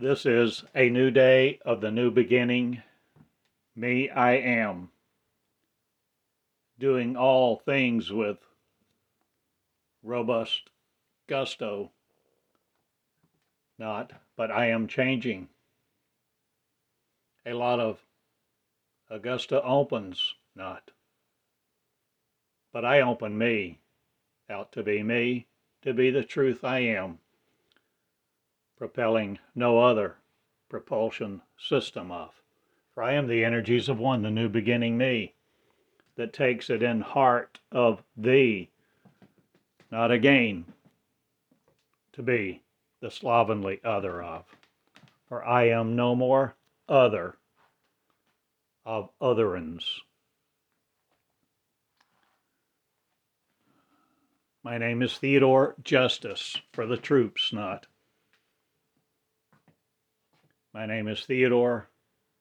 This is a new day of the new beginning. Me, I am. Doing all things with robust gusto. Not, but I am changing. A lot of Augusta opens, not. But I open me out to be me, to be the truth I am propelling no other propulsion system of. For I am the energies of one, the new beginning me, that takes it in heart of thee, not again to be the slovenly other of. For I am no more other of otherins. My name is Theodore Justice for the troops, not my name is Theodore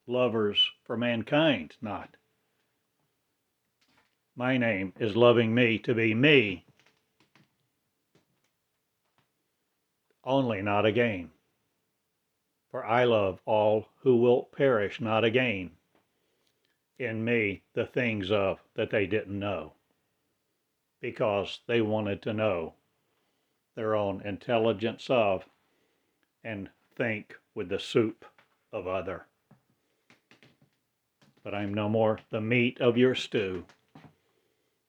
Lovers for Mankind, not. My name is loving me to be me, only not again. For I love all who will perish not again. In me, the things of that they didn't know, because they wanted to know their own intelligence of and think with the soup of other. But I'm no more the meat of your stew.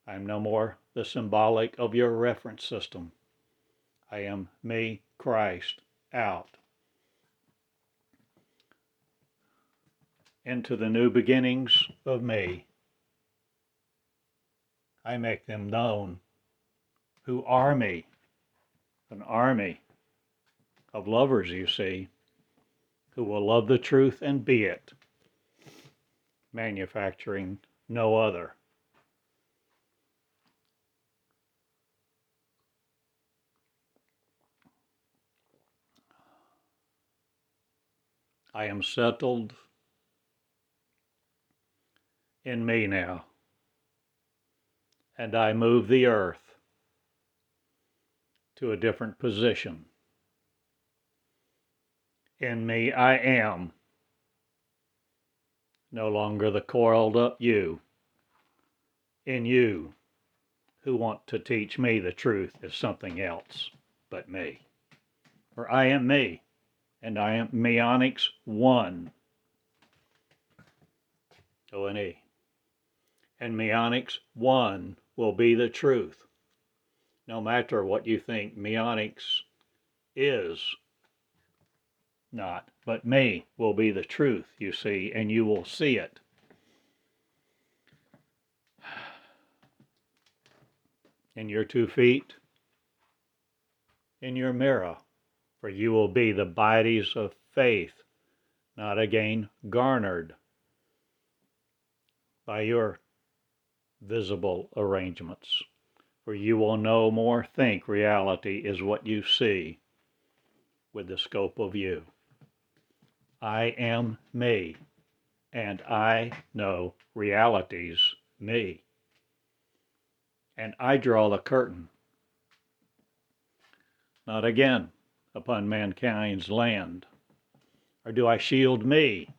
I'm no more the symbolic of your reference system. I am me, Christ, out. Into the new beginnings of me. I make them known who are me, an army of lovers, you see, who will love the truth and be it, manufacturing no other. I am settled in me now, and I move the earth to a different position. In me I am. No longer the coiled up you. In you, who want to teach me the truth is something else but me. For I am me, and I am Meonics one. O and E. And Meonics one will be the truth. No matter what you think Meonics is not, but me will be the truth, you see, and you will see it. In your two feet, in your mirror, for you will be the bodies of faith, not again garnered by your visible arrangements. For you will no more think reality is what you see with the scope of you. I am me, and I know reality's me. And I draw the curtain, not again upon mankind's land, or do I shield me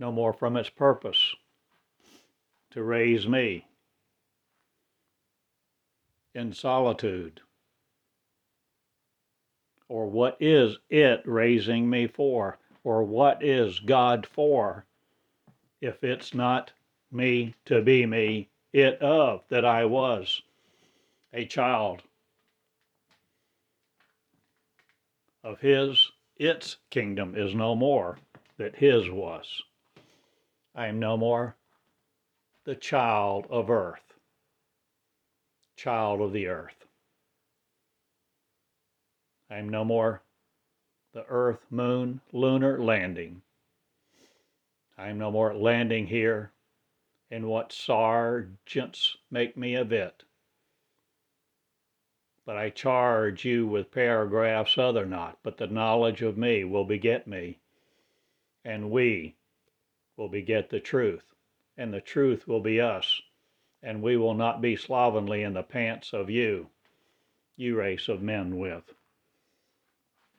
no more from its purpose to raise me in solitude or what is it raising me for? Or what is God for? If it's not me to be me, it of that I was a child of His, its kingdom is no more that His was. I am no more the child of earth, child of the earth. I'm no more the Earth, Moon, lunar landing. I'm no more landing here in what sergeants make me of it. But I charge you with paragraphs other not, but the knowledge of me will beget me, and we will beget the truth, and the truth will be us, and we will not be slovenly in the pants of you, you race of men with.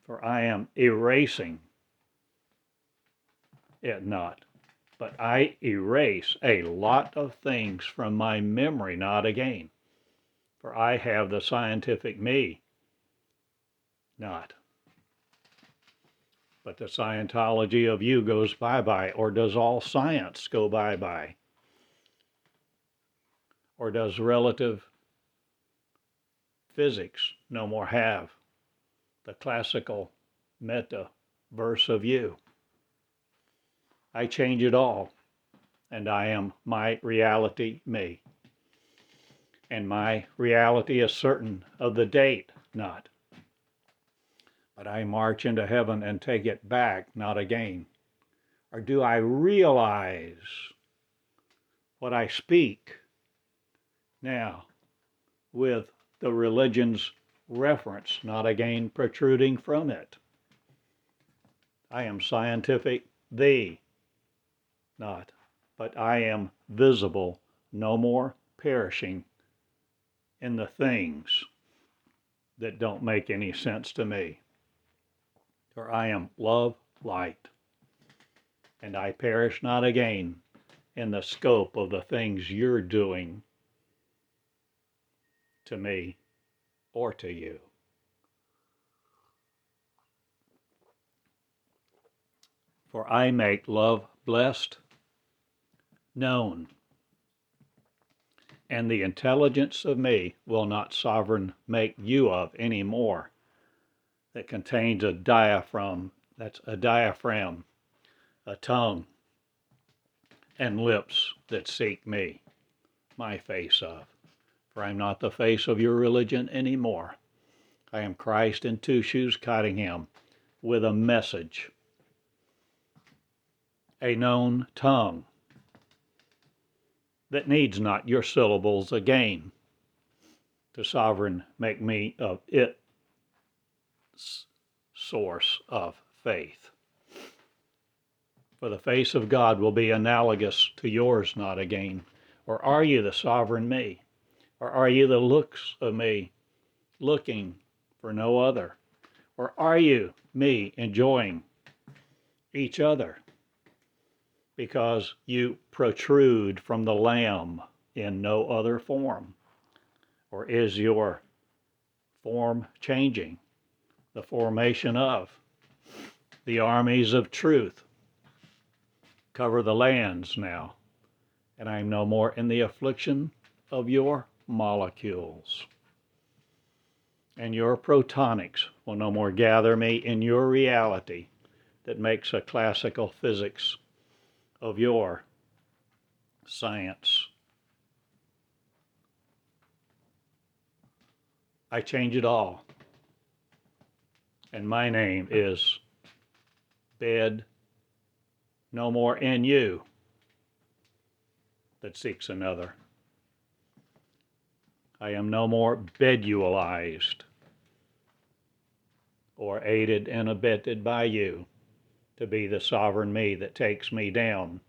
For I am erasing it not, but I erase a lot of things from my memory not again. For I have the scientific me, not. But the Scientology of you goes bye bye, or does all science go bye bye? Or does relative physics no more have the classical meta verse of you? I change it all, and I am my reality, me. And my reality is certain of the date, not. But I march into heaven and take it back, not again. Or do I realize what I speak now with the religion's reference, not again protruding from it? I am scientific, thee, not, but I am visible, no more perishing in the things that don't make any sense to me. For I am love light, and I perish not again in the scope of the things you're doing to me or to you. For I make love blessed known, and the intelligence of me will not sovereign make you of any more that contains a diaphragm, that's a diaphragm, a tongue, and lips that seek me, my face of. For I'm not the face of your religion any more. I am Christ in two shoes Cottingham with a message, a known tongue that needs not your syllables again to sovereign make me of it source of faith. For the face of God will be analogous to yours not again. Or are you the sovereign me? Or are you the looks of me looking for no other? Or are you me enjoying each other because you protrude from the Lamb in no other form? Or is your form changing? the formation of the armies of truth cover the lands now, and I am no more in the affliction of your molecules. And your protonics will no more gather me in your reality that makes a classical physics of your science. I change it all and my name is bed no more in you that seeks another. I am no more bedualized or aided and abetted by you to be the sovereign me that takes me down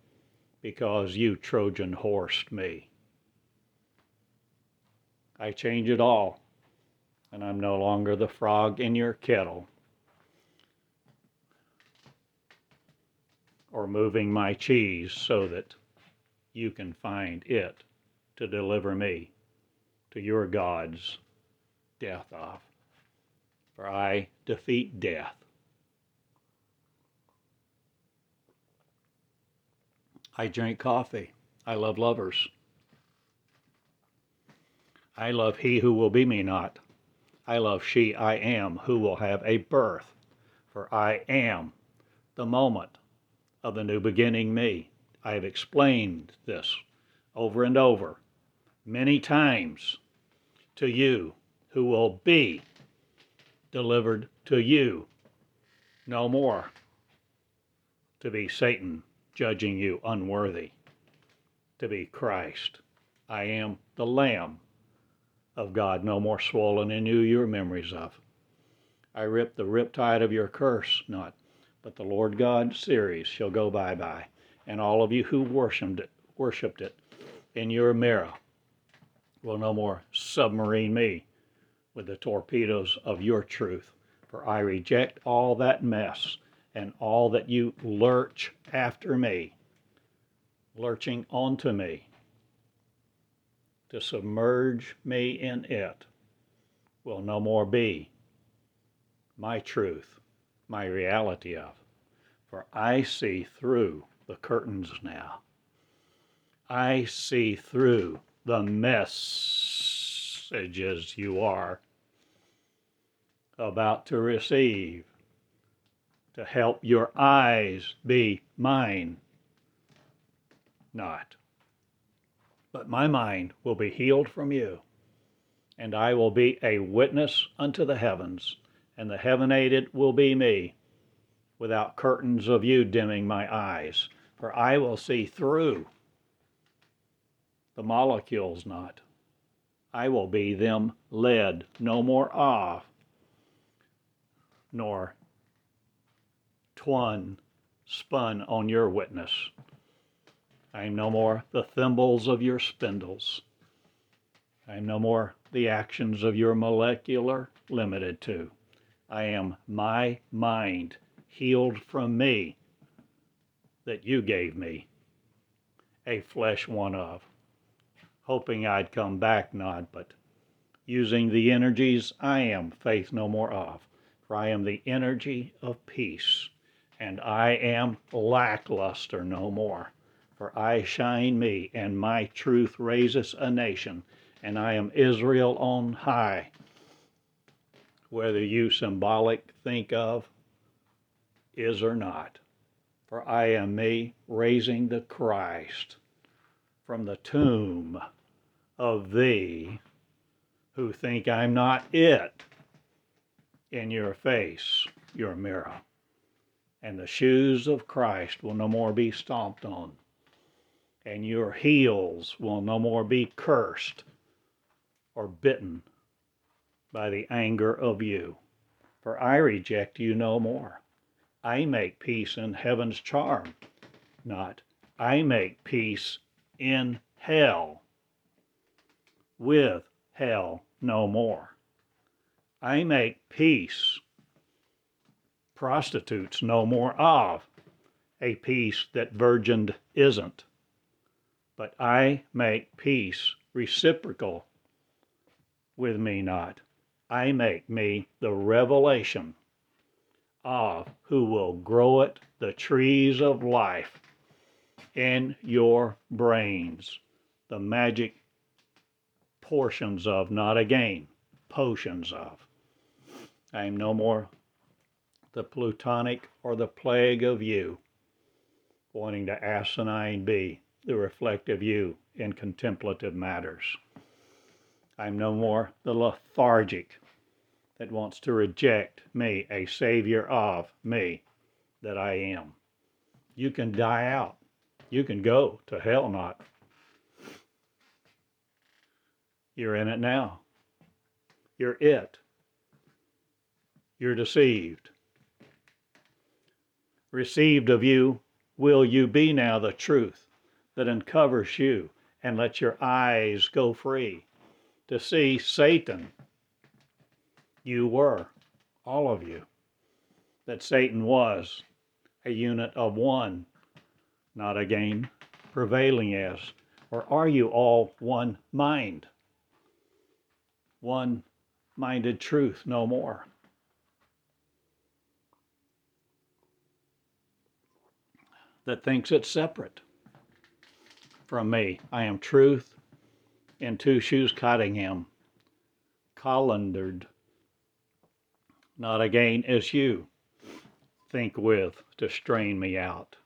because you Trojan horsed me. I change it all, and I'm no longer the frog in your kettle. or moving my cheese so that you can find it to deliver me to your God's death of. For I defeat death. I drink coffee. I love lovers. I love he who will be me not. I love she I am who will have a birth. For I am the moment of the new beginning me. I have explained this over and over many times to you who will be delivered to you no more to be Satan judging you unworthy, to be Christ. I am the Lamb of God, no more swollen in you your memories of. I rip the riptide of your curse, not but the Lord God series shall go bye bye, and all of you who worshipped it, worshipped it in your mirror will no more submarine me with the torpedoes of your truth, For I reject all that mess and all that you lurch after me, lurching onto me to submerge me in it will no more be my truth, my reality of. For I see through the curtains now. I see through the messages you are about to receive to help your eyes be mine, not. But my mind will be healed from you, and I will be a witness unto the heavens, and the heaven aided will be me, without curtains of you dimming my eyes, for I will see through the molecules not. I will be them led, no more off, nor twan spun on your witness. I am no more the thimbles of your spindles. I am no more the actions of your molecular limited to. I am my mind healed from me that you gave me, a flesh one of hoping I'd come back, not, but using the energies I am, faith no more of. For I am the energy of peace, and I am lackluster no more. For I shine me, and my truth raises a nation, and I am Israel on high. Whether you symbolic think of is or not, for I am me raising the Christ from the tomb of thee who think I'm not it in your face, your mirror. And the shoes of Christ will no more be stomped on, and your heels will no more be cursed or bitten by the anger of you. For I reject you no more. I make peace in heaven's charm, not I make peace in hell with hell no more. I make peace, prostitutes no more of, a peace that virgined isn't. But I make peace reciprocal with me not. I make me the revelation of who will grow it the trees of life in your brains, the magic portions of, not again, potions of. I am no more the plutonic or the plague of you, wanting to asinine be the reflective you in contemplative matters. I'm no more the lethargic that wants to reject me, a savior of me that I am. You can die out. You can go to hell not. You're in it now. You're it. You're deceived. Received of you will you be now the truth that uncovers you and let your eyes go free to see Satan. You were, all of you, that Satan was a unit of one, not again prevailing as, or are you all one mind? one minded truth no more. That thinks it's separate from me. I am truth in two shoes Cottingham, colandered, not again as you think with to strain me out.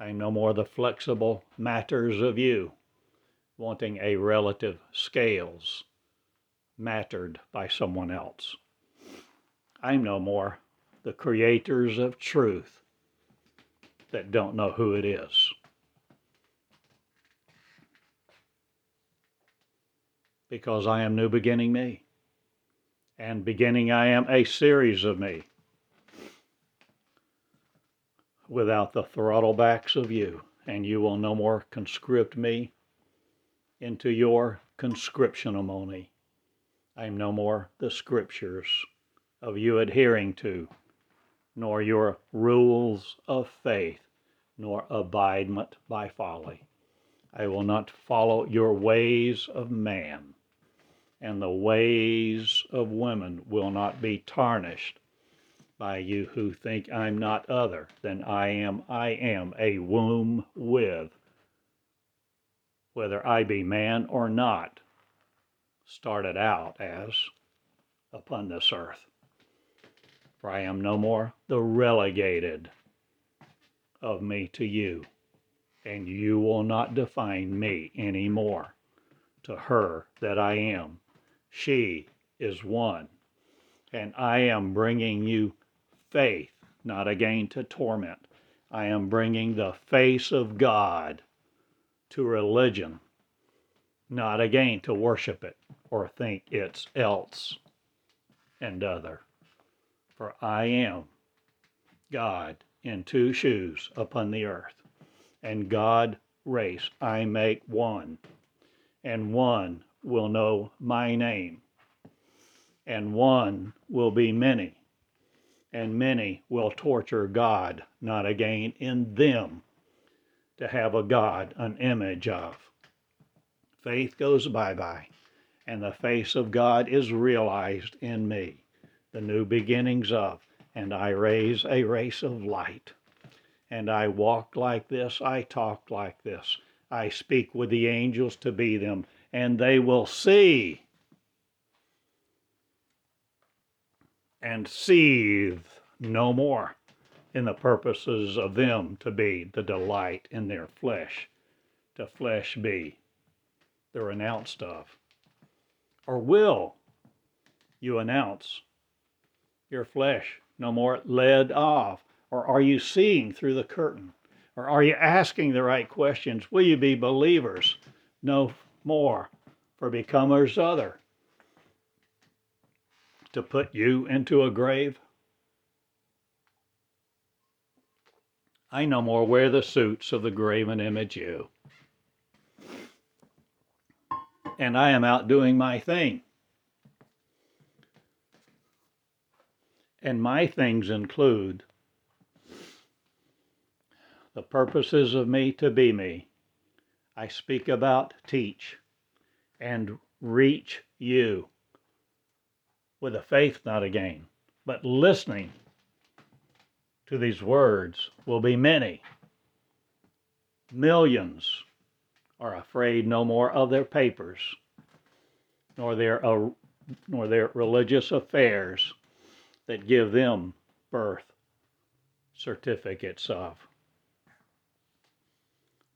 I am no more the flexible matters of you, wanting a relative scales mattered by someone else. I'm no more the creators of truth that don't know who it is. Because I am new beginning me. And beginning I am a series of me. Without the throttlebacks of you, and you will no more conscript me into your conscription me. I am no more the scriptures of you adhering to, nor your rules of faith, nor abidement by folly. I will not follow your ways of man, and the ways of women will not be tarnished by you who think I'm not other than I am. I am a womb with, whether I be man or not, started out as upon this earth. For I am no more the relegated of me to you, and you will not define me any more to her that I am. She is one, and I am bringing you faith, not again to torment. I am bringing the face of God to religion, not again to worship it or think it's else and other. For I am God in two shoes upon the earth, and God race I make one, and one will know my name, and one will be many and many will torture God, not again in them to have a God, an image of. Faith goes bye bye, and the face of God is realized in me, the new beginnings of, and I raise a race of light. And I walk like this, I talk like this, I speak with the angels to be them, and they will see and seethe no more in the purposes of them to be the delight in their flesh, to flesh be the renounced of? Or will you announce your flesh no more led off? Or are you seeing through the curtain? Or are you asking the right questions? Will you be believers no more for becomers other? To put you into a grave? I no more wear the suits of the graven image you. And I am out doing my thing. And my things include the purposes of me to be me. I speak about teach and reach you with a faith not a gain, but listening to these words will be many. Millions are afraid no more of their papers, nor their, uh, nor their religious affairs that give them birth certificates of.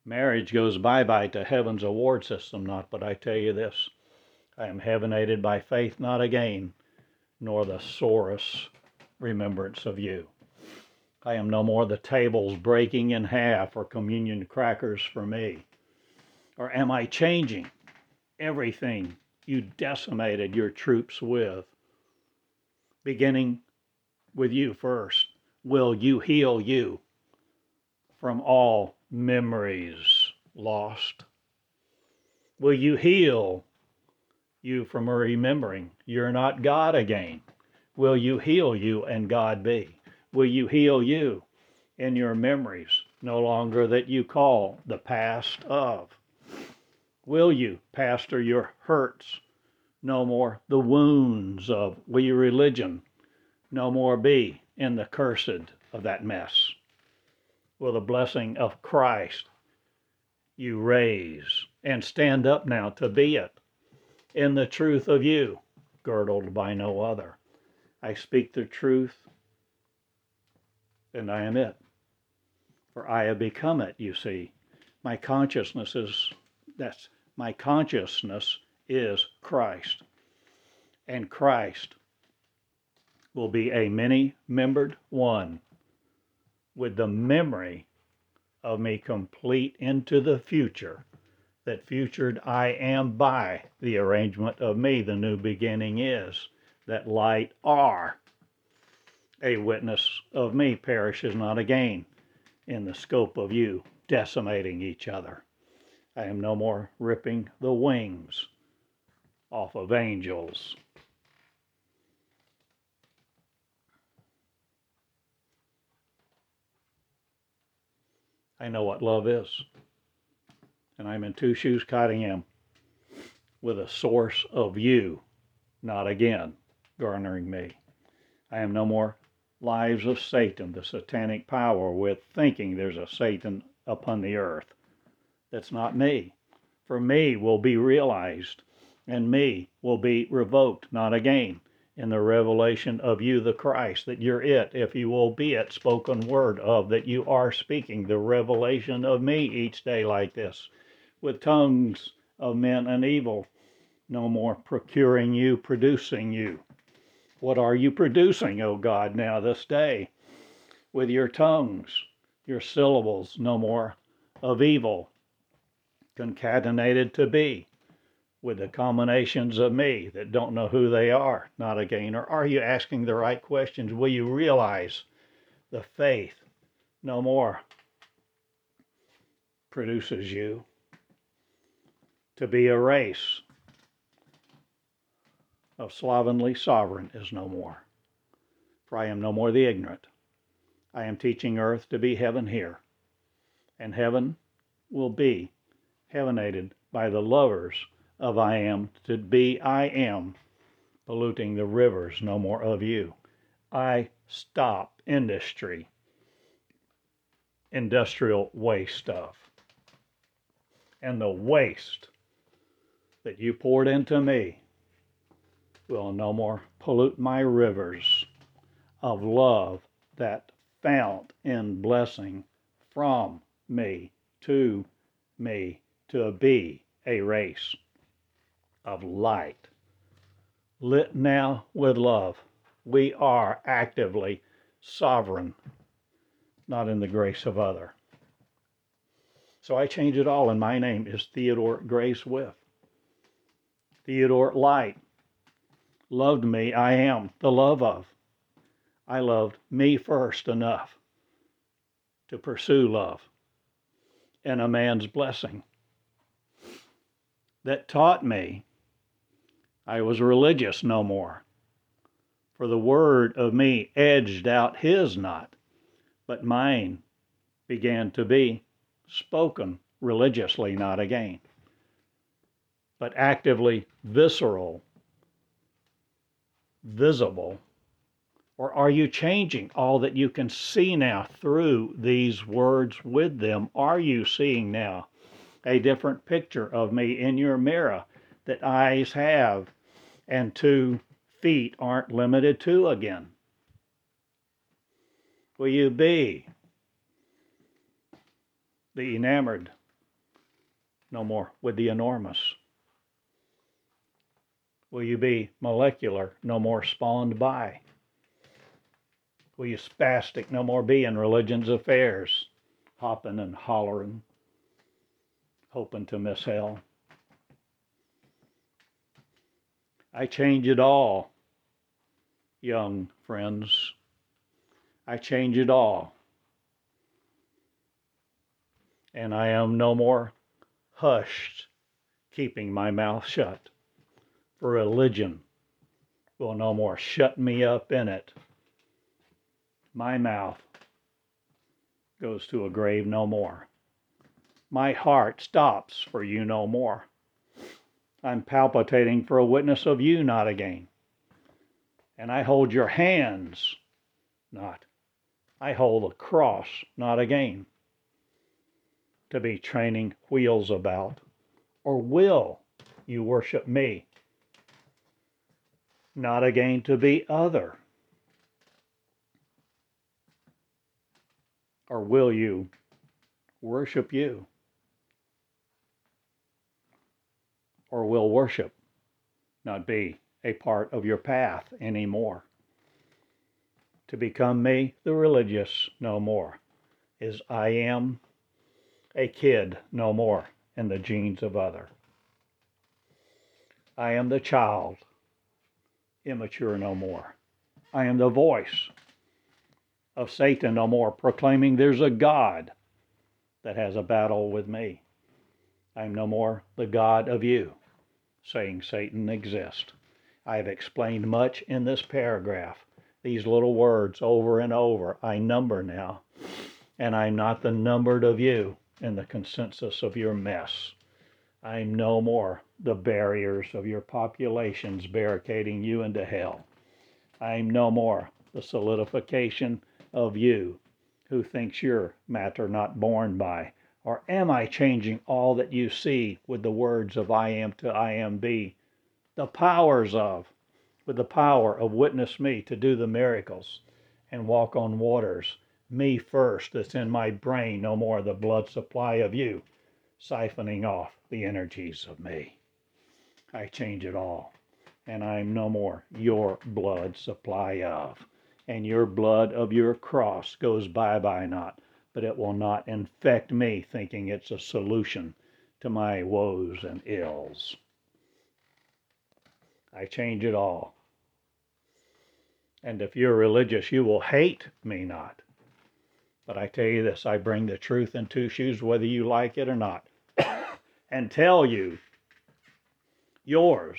Marriage goes bye bye to heaven's award system, not but I tell you this I am heaven aided by faith, not again nor the sorest remembrance of you. I am no more the tables breaking in half or communion crackers for me. Or am I changing everything you decimated your troops with? Beginning with you first, will you heal you from all memories lost? Will you heal you from remembering you're not God again? Will you heal you and God be? Will you heal you in your memories, no longer that you call the past of? Will you pastor your hurts, no more the wounds of? Will your religion no more be in the cursed of that mess? Will the blessing of Christ you raise and stand up now to be it? In the truth of you, girdled by no other. I speak the truth, and I am it. For I have become it, you see. My consciousness is that's my consciousness is Christ. And Christ will be a many membered one with the memory of me complete into the future that futured I am by the arrangement of me the new beginning is, that light are. A witness of me perishes not again in the scope of you decimating each other. I am no more ripping the wings off of angels. I know what love is. And I'm in two shoes cutting him with a source of you, not again garnering me. I am no more lives of Satan, the satanic power, with thinking there's a Satan upon the earth. That's not me. For me will be realized, and me will be revoked, not again, in the revelation of you, the Christ, that you're it, if you will be it, spoken word of, that you are speaking the revelation of me each day like this, with tongues of men and evil, no more procuring you, producing you. What are you producing, O God, now this day? With your tongues, your syllables, no more of evil, concatenated to be with the combinations of me that don't know who they are, not again? Or are you asking the right questions? Will you realize the faith no more produces you to be a race of slovenly sovereign is no more. For I am no more the ignorant. I am teaching earth to be heaven here, and heaven will be heavenated by the lovers of I am to be I am, polluting the rivers no more of you. I stop industry, industrial waste stuff. And the waste that you poured into me will no more pollute my rivers of love that fount in blessing from me to me to be a race of light lit now with love. We are actively sovereign, not in the grace of other. So I change it all, and my name is Theodore Grace With. Theodore Light loved me, I am the love of. I loved me first enough to pursue love and a man's blessing that taught me I was religious no more. For the word of me edged out his not, but mine began to be spoken religiously, not again, but actively visceral visible? Or are you changing all that you can see now through these words with them? Are you seeing now a different picture of me in your mirror that eyes have and two feet aren't limited to again? Will you be the enamored no more with the enormous? Will you be molecular, no more spawned by? Will you spastic, no more be in religion's affairs, hopping and hollering, hoping to miss hell? I change it all, young friends. I change it all. And I am no more hushed, keeping my mouth shut religion will no more shut me up in it. My mouth goes to a grave no more. My heart stops for you no more. I'm palpitating for a witness of you not again. And I hold your hands not. I hold the cross not again. To be training wheels about. Or will you worship me? Not again to be other? Or will you worship you? Or will worship not be a part of your path anymore? To become me, the religious, no more, is I am a kid no more in the genes of other. I am the child immature no more. I am the voice of Satan no more, proclaiming there's a God that has a battle with me. I am no more the God of you, saying Satan exists. I have explained much in this paragraph, these little words over and over. I number now and I'm not the numbered of you in the consensus of your mess. I'm no more the barriers of your populations barricading you into hell. I'm no more the solidification of you who thinks you're matter not born by. Or am I changing all that you see with the words of I am to I am be? The powers of, with the power of witness me to do the miracles and walk on waters. Me first that's in my brain, no more the blood supply of you, siphoning off the energies of me. I change it all, and I'm no more your blood supply of. And your blood of your cross goes bye bye not, but it will not infect me thinking it's a solution to my woes and ills. I change it all. And if you're religious, you will hate me not. But I tell you this I bring the truth in two shoes, whether you like it or not, and tell you yours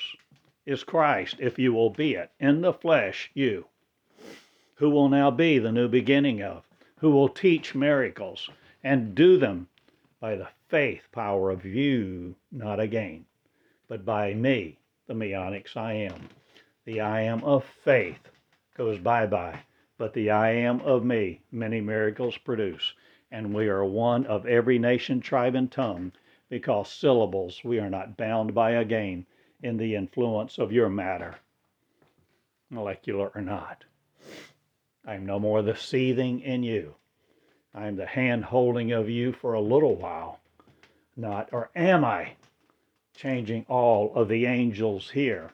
is Christ, if you will be it, in the flesh, you, who will now be the new beginning of, who will teach miracles and do them by the faith power of you, not again, but by me, the Meonics I am. The I am of faith goes bye bye, but the I am of me many miracles produce. And we are one of every nation, tribe, and tongue, because syllables we are not bound by again in the influence of your matter, molecular or not. I am no more the seething in you. I am the hand holding of you for a little while. Not, or am I changing all of the angels here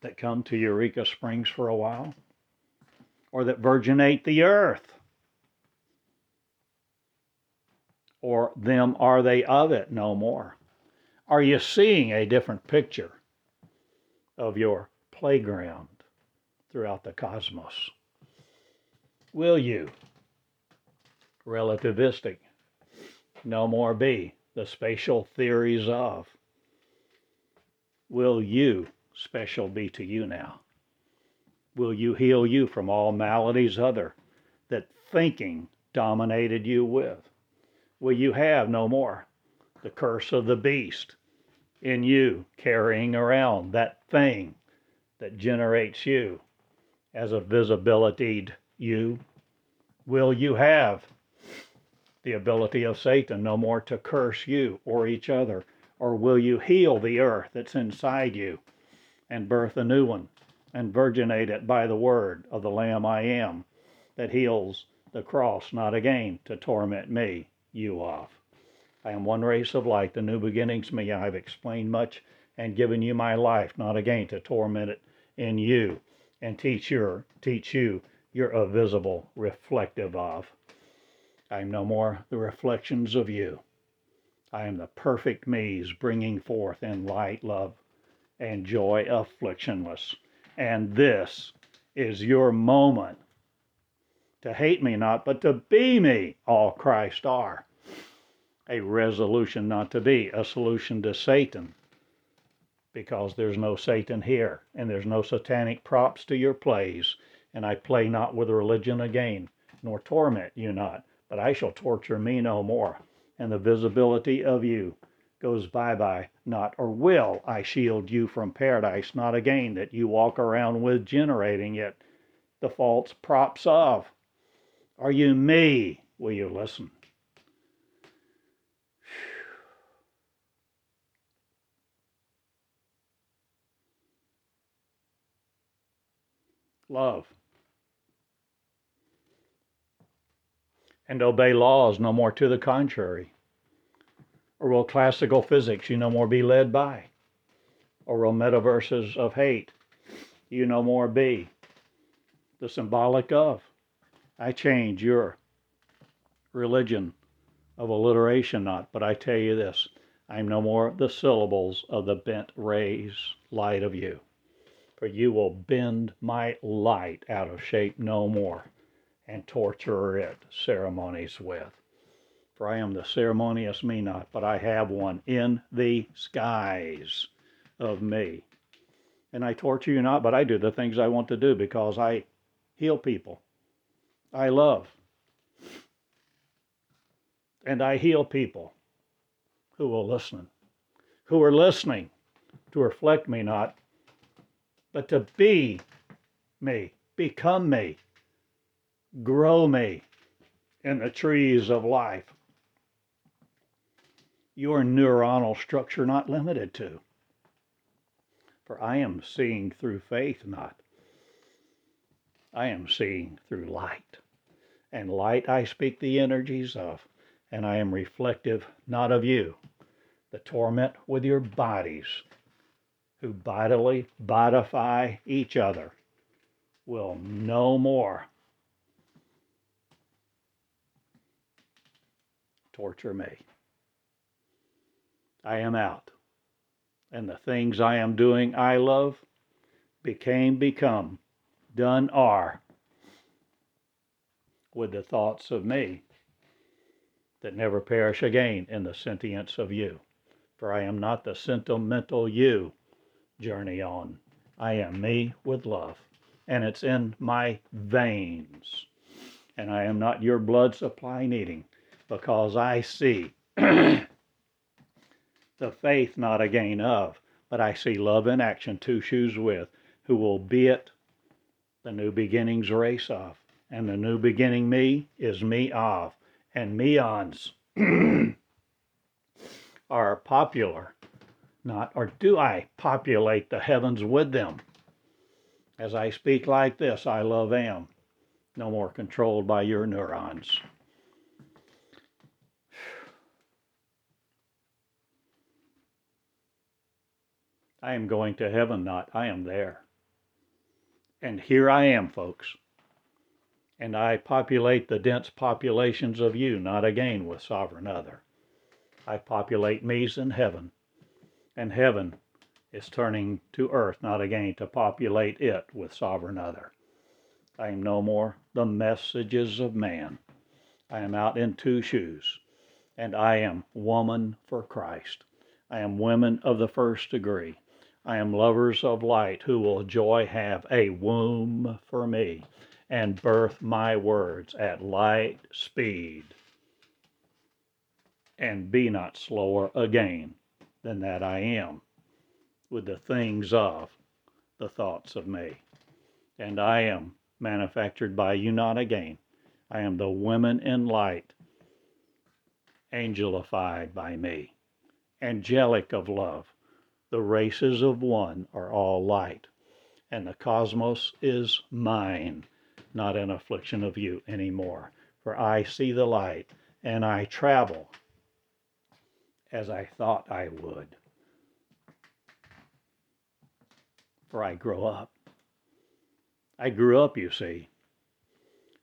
that come to Eureka Springs for a while? Or that virginate the earth? Or them are they of it no more? Are you seeing a different picture of your playground throughout the cosmos? Will you, relativistic, no more be the spatial theories of? Will you, special be to you now? Will you heal you from all maladies other that thinking dominated you with? Will you have no more the curse of the beast in you, carrying around that thing that generates you as a visibility you? Will you have the ability of Satan no more to curse you or each other? Or will you heal the earth that's inside you and birth a new one and virginate it by the word of the Lamb I am that heals the cross, not again to torment me, you off? I am one race of light, the new beginnings me. I have explained much and given you my life, not again to torment it in you and teach your teach you you're a visible reflective of. I am no more the reflections of you. I am the perfect me's bringing forth in light, love, and joy afflictionless. And this is your moment to hate me not, but to be me, all Christ are a resolution not to be a solution to Satan because there's no Satan here and there's no satanic props to your plays. And I play not with religion again, nor torment you not, but I shall torture me no more. And the visibility of you goes bye bye, not, or will I shield you from paradise, not again that you walk around with generating it, the false props of. Are you me? Will you listen? Love. And obey laws no more to the contrary. Or will classical physics you no more be led by? Or will metaverses of hate you no more be? The symbolic of. I change your religion of alliteration not, but I tell you this I'm no more the syllables of the bent rays light of you for you will bend my light out of shape no more and torture it ceremonies with. For I am the ceremonious me not, but I have one in the skies of me. And I torture you not, but I do the things I want to do because I heal people. I love. And I heal people who will listen, who are listening to reflect me not, but to be me, become me, grow me in the trees of life. Your neuronal structure not limited to. For I am seeing through faith, not. I am seeing through light. And light I speak the energies of, and I am reflective not of you, the torment with your bodies, who bodily bodify each other, will no more torture me. I am out, and the things I am doing I love became, become, done are with the thoughts of me that never perish again in the sentience of you. For I am not the sentimental you journey on. I am me with love, and it's in my veins. And I am not your blood supply needing, because I see the faith not a gain of, but I see love in action, two shoes with, who will be it the new beginnings race of and the new beginning me is me of, and meons are popular, not, or do I populate the heavens with them? As I speak like this, I love am, no more controlled by your neurons. I am going to heaven, not I am there. And here I am, folks and I populate the dense populations of you, not again with sovereign other. I populate me's in heaven, and heaven is turning to earth, not again to populate it with sovereign other. I am no more the messages of man. I am out in two shoes, and I am woman for Christ. I am women of the first degree. I am lovers of light who will joy have a womb for me and birth my words at light speed, and be not slower again than that I am with the things of the thoughts of me. And I am manufactured by you not again. I am the women in light, angelified by me, angelic of love. The races of one are all light, and the cosmos is mine not an affliction of you anymore. For I see the light, and I travel as I thought I would. For I grow up. I grew up, you see,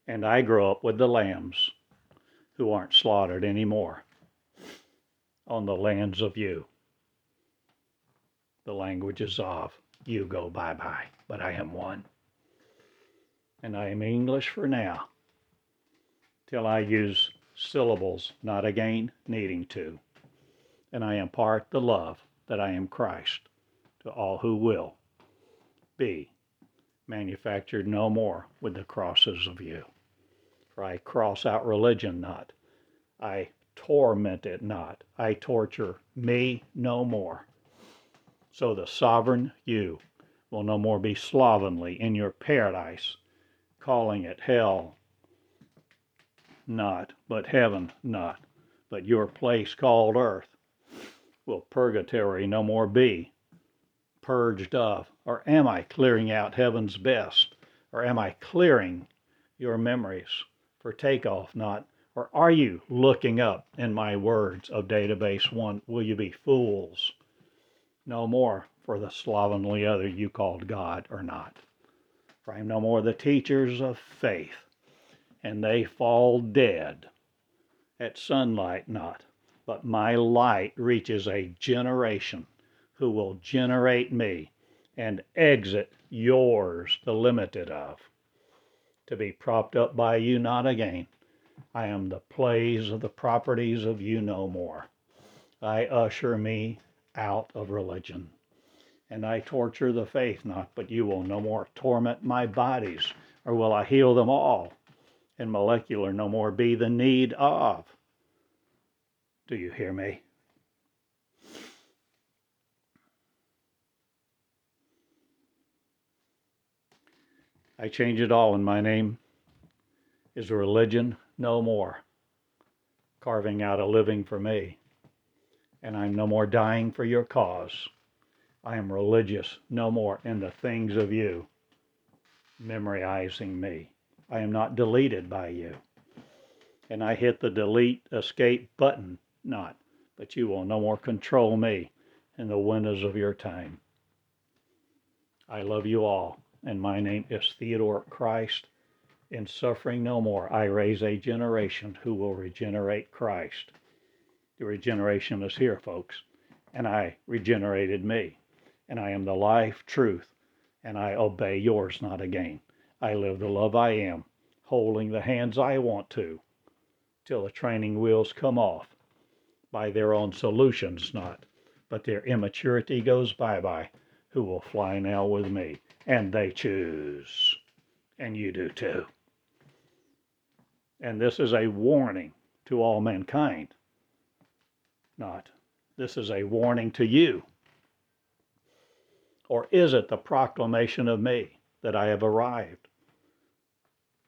and I grow up with the lambs who aren't slaughtered anymore on the lands of you. The languages of you go bye bye, but I am one and I am English for now, till I use syllables not again needing to. And I impart the love that I am Christ to all who will. Be manufactured no more with the crosses of you. For I cross out religion not, I torment it not, I torture me no more. So the sovereign you will no more be slovenly in your paradise calling it hell not, but heaven not, but your place called earth, will purgatory no more be purged of? Or am I clearing out heaven's best? Or am I clearing your memories for takeoff not? Or are you looking up in my words of database one? Will you be fools? No more for the slovenly other you called God or not for I am no more the teachers of faith, and they fall dead at sunlight not, but my light reaches a generation who will generate me and exit yours, the limited of, to be propped up by you not again. I am the plays of the properties of you no more. I usher me out of religion and I torture the faith not, but you will no more torment my bodies, or will I heal them all, and molecular no more be the need of. Do you hear me? I change it all, and my name is religion no more, carving out a living for me. And I'm no more dying for your cause. I am religious no more in the things of you, memorizing me. I am not deleted by you. And I hit the delete escape button, not, but you will no more control me in the windows of your time. I love you all and my name is Theodore Christ. In suffering no more, I raise a generation who will regenerate Christ. The regeneration is here, folks, and I regenerated me, and I am the life, truth, and I obey yours, not again. I live the love I am, holding the hands I want to, till the training wheels come off by their own solutions, not, but their immaturity goes bye bye, who will fly now with me and they choose. And you do too. And this is a warning to all mankind. Not, this is a warning to you. Or is it the proclamation of me that I have arrived,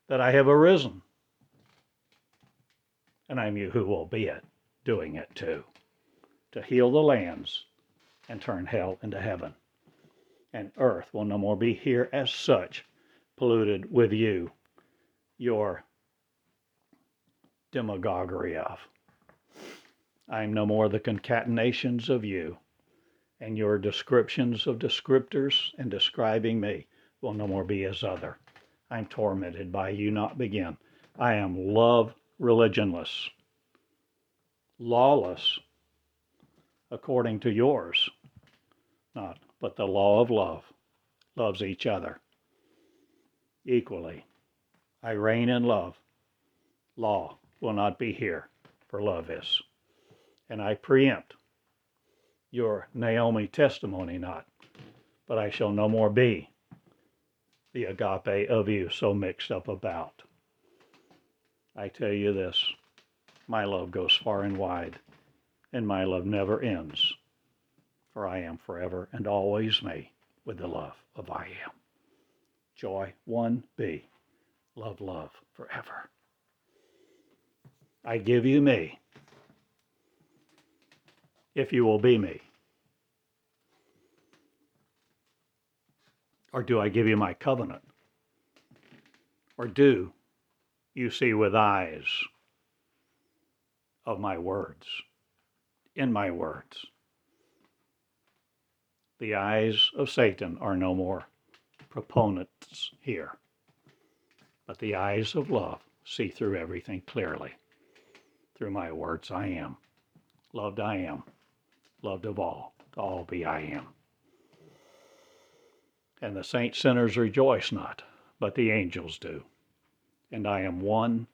that I have arisen? And I'm you who will be it, doing it too, to heal the lands and turn hell into heaven and earth will no more be here as such, polluted with you, your demagoguery of. I am no more the concatenations of you, and your descriptions of descriptors and describing me will no more be as other. I am tormented by you not begin. I am love religionless, lawless, according to yours, not but the law of love loves each other equally. I reign in love. Law will not be here, for love is. And I preempt your Naomi testimony not, but I shall no more be the agape of you so mixed up about. I tell you this my love goes far and wide, and my love never ends for I am forever and always me with the love of I am. Joy 1b. Love, love forever. I give you me if you will be me. Or do I give you my covenant? Or do you see with eyes of my words, in my words? The eyes of Satan are no more proponents here, but the eyes of love see through everything clearly. Through my words, I am. Loved, I am. Loved of all. To all be I am. And the saint sinners rejoice not, but the angels do. And I am one,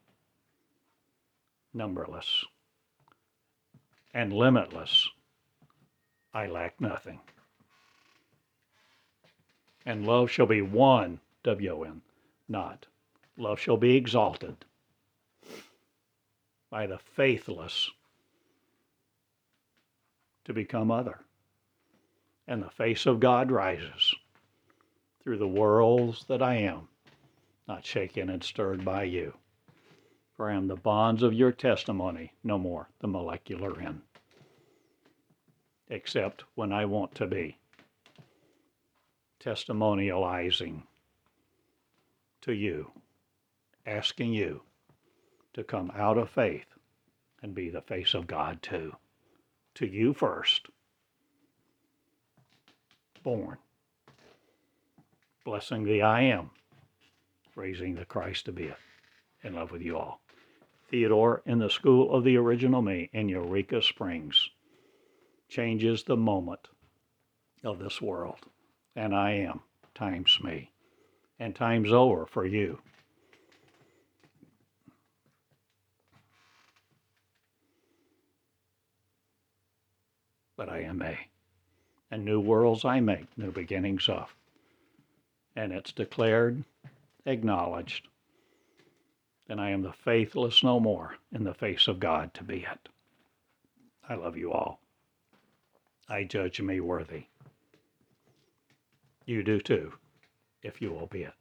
numberless, and limitless. I lack nothing and love shall be one, W-O-N, not. Love shall be exalted by the faithless to become other. And the face of God rises through the worlds that I am, not shaken and stirred by you. For I am the bonds of your testimony, no more the molecular in, except when I want to be testimonializing to you, asking you to come out of faith and be the face of God too. To you first, born, blessing the I am, raising the Christ to be in love with you all. Theodore in the school of the original me in Eureka Springs changes the moment of this world and I am times me and times over for you. But I am a, and new worlds I make, new beginnings of. And it's declared, acknowledged, then I am the faithless no more in the face of God to be it. I love you all. I judge me worthy. You do too, if you will be it.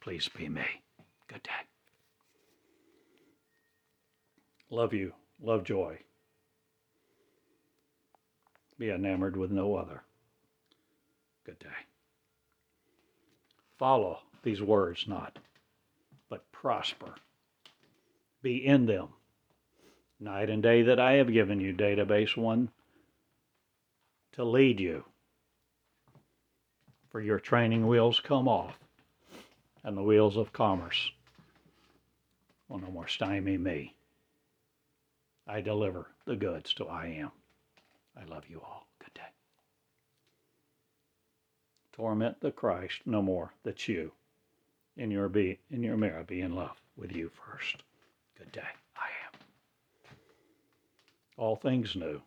Please be me. Good day. Love you. Love joy. Be enamored with no other. Good day. Follow these words not, but prosper. Be in them. Night and day that I have given you, database one, to lead you. For your training wheels come off, and the wheels of commerce will no more stymie me. I deliver the goods to I am. I love you all. Good day. Torment the Christ no more that you in your be in your mirror be in love with you first. Good day. I am. All things new.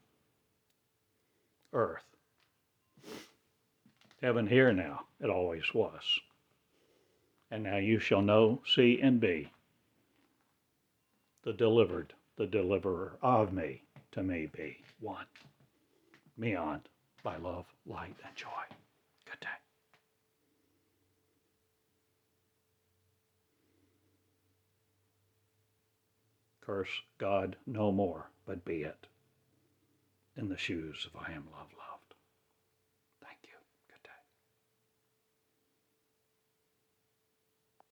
Earth. Heaven here now, it always was. And now you shall know, see, and be the delivered, the deliverer of me, to me be one. Beyond by love, light, and joy. Good day. Curse God no more, but be it in the shoes of I am love, love.